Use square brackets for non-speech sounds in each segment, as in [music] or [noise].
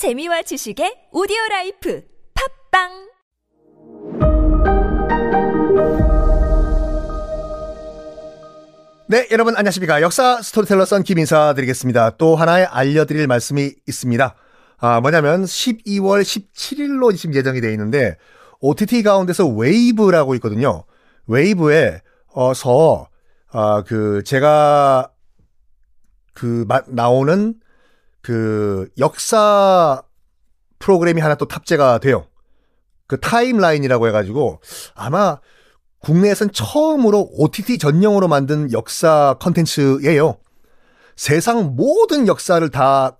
재미와 지식의 오디오 life 팟빵 네, 여러분 안녕하십니까. 역사 스토리텔러 선 김인사 드리겠습니다. 또 하나의 알려 드릴 말씀이 있습니다. 아, 뭐냐면 12월 17일로 지금 예정이 되어 있는데 OTT 가운데서 웨이브라고 있거든요. 웨이브에 어서 아, 그 제가 그 마, 나오는 그 역사 프로그램이 하나 또 탑재가 돼요. 그 타임라인이라고 해가지고 아마 국내에선 처음으로 OTT 전용으로 만든 역사 컨텐츠예요. 세상 모든 역사를 다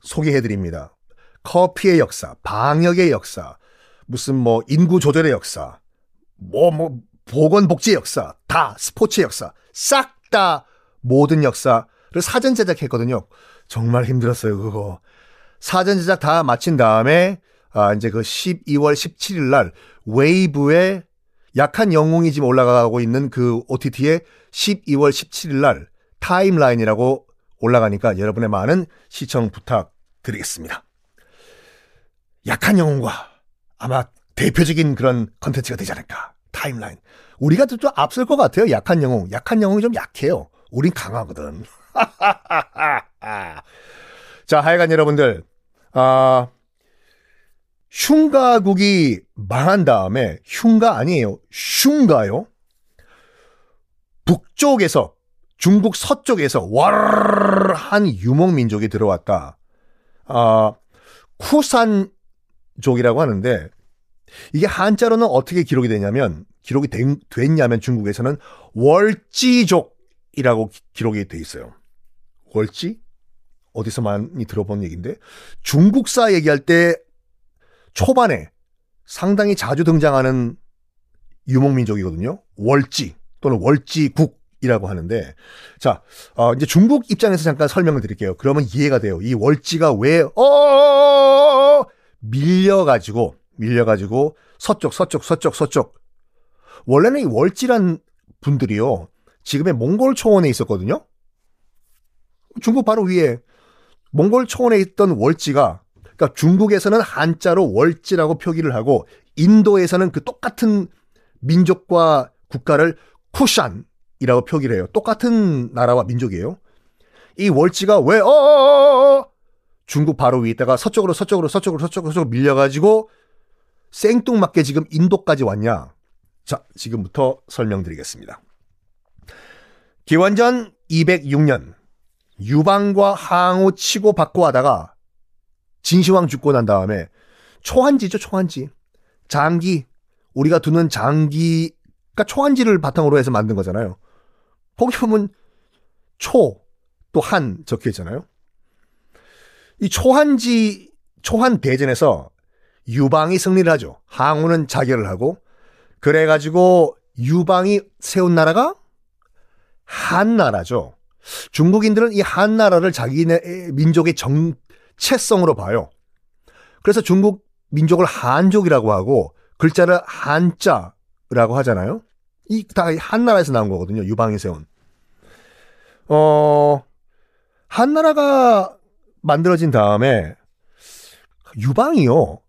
소개해드립니다. 커피의 역사, 방역의 역사, 무슨 뭐 인구 조절의 역사, 뭐, 뭐, 보건복지의 역사, 다 스포츠의 역사, 싹 다 모든 역사를 사전 제작했거든요. 정말 힘들었어요, 그거. 사전 제작 다 마친 다음에, 아, 이제 그 12월 17일 날 웨이브에 약한 영웅이 지금 올라가고 있는 그 OTT에 12월 17일 날 Timeline이라고 올라가니까 여러분의 많은 시청 부탁드리겠습니다. 약한 영웅과 아마 대표적인 그런 컨텐츠가 되지 않을까. Timeline. 우리가 좀 앞설 것 같아요. 약한 영웅. 약한 영웅이 좀 약해요. 우린 강하거든. [laughs] 자, 하여간 여러분들, 아, 흉가국이 망한 다음에 흉가 아니에요. 흉가요. 북쪽에서 중국 서쪽에서 와르르한 유목민족이 들어왔다. 아, 쿠산족이라고 하는데 이게 한자로는 어떻게 기록이 되냐면 기록이 된, 됐냐면 중국에서는 월지족이라고 기록이 돼 있어요. 월지? 어디서 많이 들어본 얘기인데 중국사 얘기할 때 초반에 상당히 자주 등장하는 유목민족이거든요. 월지 또는 월지국이라고 하는데 자 어, 이제 중국 입장에서 잠깐 설명을 드릴게요. 그러면 이해가 돼요. 이 월지가 왜 어 밀려가지고 밀려가지고 서쪽 서쪽 서쪽 서쪽 원래는 이 월지란 분들이요 지금의 몽골 초원에 있었거든요. 중국 바로 위에 몽골 초원에 있던 월지가 그러니까 중국에서는 한자로 월지라고 표기를 하고 인도에서는 그 똑같은 민족과 국가를 쿠샨이라고 표기를 해요. 똑같은 나라와 민족이에요. 이 월지가 왜 어어어어 중국 바로 위에 있다가 서쪽으로 서쪽으로 서쪽으로 서쪽으로 서쪽으로 밀려가지고 생뚱맞게 지금 인도까지 왔냐? 자, 지금부터 설명드리겠습니다. 기원전 206년 유방과 항우 치고 받고 하다가 진시황 죽고 난 다음에 초한지죠, 초한지. 장기. 우리가 두는 장기가 초한지를 바탕으로 해서 만든 거잖아요. 거기 보면 초, 또 한 적혀 있잖아요. 이 초한지, 초한 대전에서 유방이 승리를 하죠. 항우는 자결을 하고, 그래가지고 유방이 세운 나라가 한 나라죠. 중국인들은 이 한나라를 자기네 민족의 정체성으로 봐요. 그래서 중국 민족을 한족이라고 하고 글자를 한자라고 하잖아요. 이 다 한나라에서 나온 거거든요. 유방이 세운. 어 한나라가 만들어진 다음에 유방이요.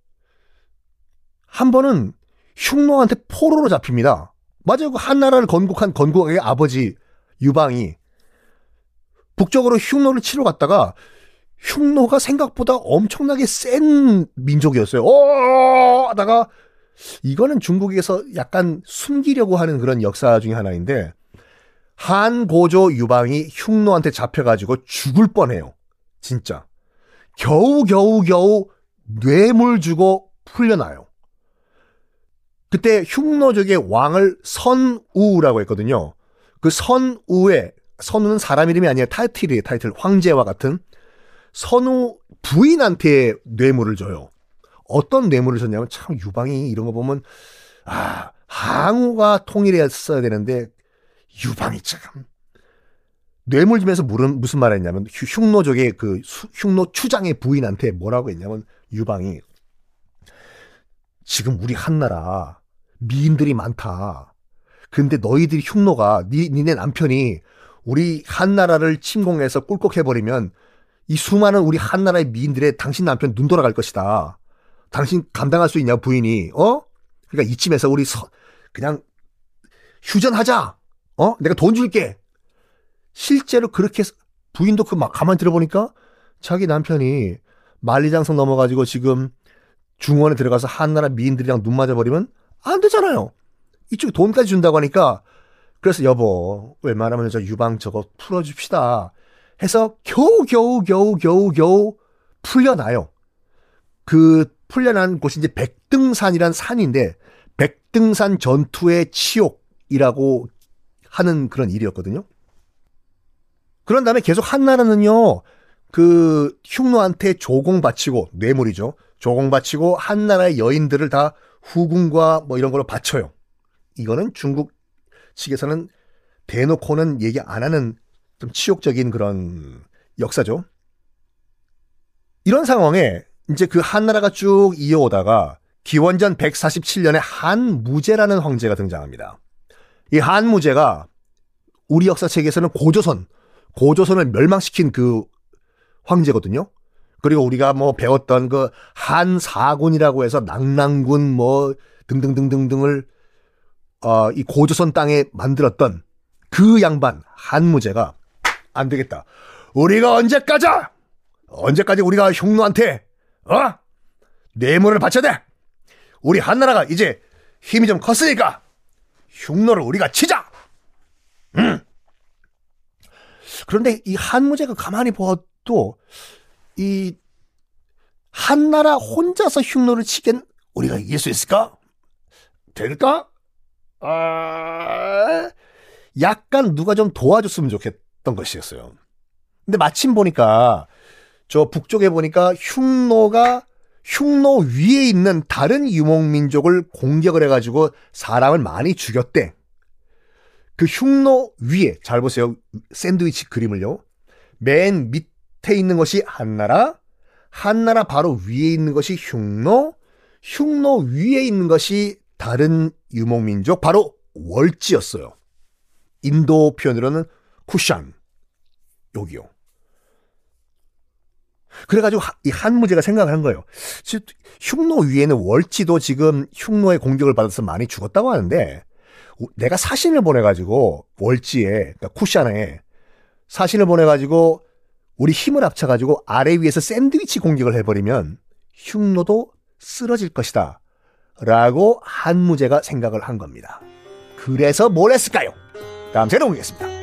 한 번은 흉노한테 포로로 잡힙니다. 맞아요. 그 한나라를 건국한 건국의 아버지 유방이 북쪽으로 흉노를 치러 갔다가 흉노가 생각보다 엄청나게 센 민족이었어요. 어 하다가 이거는 중국에서 약간 숨기려고 하는 그런 역사 중에 하나인데 한 고조 유방이 흉노한테 잡혀가지고 죽을 뻔해요. 진짜. 겨우 겨우 겨우 뇌물 주고 풀려나요. 그때 흉노족의 왕을 선우라고 했거든요. 그 선우의 선우는 사람 이름이 아니라 타이틀이에요. 타이틀 황제와 같은 선우 부인한테 뇌물을 줘요. 어떤 뇌물을 줬냐면 참 유방이 이런 거 보면 아 항우가 통일했어야 되는데 유방이 참 뇌물 주면서 무슨 무슨 말을 했냐면 흉노족의 그 흉노 추장의 부인한테 뭐라고 했냐면 유방이 지금 우리 한나라 미인들이 많다. 근데 너희들이 흉노가 니, 니네 남편이 우리 한나라를 침공해서 꿀꺽해버리면 이 수많은 우리 한나라의 미인들의 당신 남편 눈 돌아갈 것이다. 당신 감당할 수 있냐 부인이 어? 그러니까 이쯤에서 우리 서, 그냥 휴전하자. 어? 내가 돈 줄게. 실제로 그렇게 부인도 그 막 가만히 들어보니까 자기 남편이 만리장성 넘어가지고 지금 중원에 들어가서 한나라 미인들이랑 눈 맞아버리면 안 되잖아요. 이쪽에 돈까지 준다고 하니까 그래서 여보 웬만하면 저 유방 저거 풀어줍시다 해서 겨우 겨우 겨우 겨우 겨우 풀려나요. 그 풀려난 곳이 이제 백등산이란 산인데 백등산 전투의 치욕이라고 하는 그런 일이었거든요. 그런 다음에 계속 한나라는요, 그 흉노한테 조공 바치고, 뇌물이죠. 조공 바치고 한나라의 여인들을 다 후궁과 뭐 이런 걸로 바쳐요. 이거는 중국 측에서는 대놓고는 얘기 안 하는 좀 치욕적인 그런 역사죠. 이런 상황에 이제 그 한나라가 쭉 이어오다가 기원전 147년에 한무제라는 황제가 등장합니다. 이 한무제가 우리 역사책에서는 고조선, 고조선을 멸망시킨 그 황제거든요. 그리고 우리가 뭐 배웠던 그 한사군이라고 해서 낙랑군 뭐 등등등등등을 어, 이 고조선 땅에 만들었던 그 양반 한무제가 안 되겠다. 우리가 언제까지 언제까지 우리가 흉노한테 어 뇌물을 바쳐야 돼? 우리 한나라가 이제 힘이 좀 컸으니까 흉노를 우리가 치자. 음. 그런데 이 한무제가 가만히 보아도 이 한나라 혼자서 흉노를 치겐 우리가 이길 수 있을까? 될까? 아, 약간 누가 좀 도와줬으면 좋겠던 것이었어요. 근데 마침 보니까 저 북쪽에 보니까 흉노가 흉노 위에 있는 다른 유목민족을 공격을 해가지고 사람을 많이 죽였대. 그 흉노 위에 잘 보세요. 샌드위치 그림을요. 맨 밑에 있는 것이 한나라, 한나라 바로 위에 있는 것이 흉노, 흉노 위에 있는 것이 다른 유목민족 바로 월지였어요. 인도 표현으로는 쿠샨 여기요. 그래가지고 이 한무제가 생각을 한 거예요. 흉노 위에는 월지도 지금 흉노의 공격을 받아서 많이 죽었다고 하는데 내가 사신을 보내가지고 월지에 그러니까 쿠샨에 사신을 보내가지고 우리 힘을 합쳐가지고 아래 위에서 샌드위치 공격을 해버리면 흉노도 쓰러질 것이다. 라고 한무제가 생각을 한 겁니다. 그래서 뭘 했을까요? 다음 시간에 보겠습니다.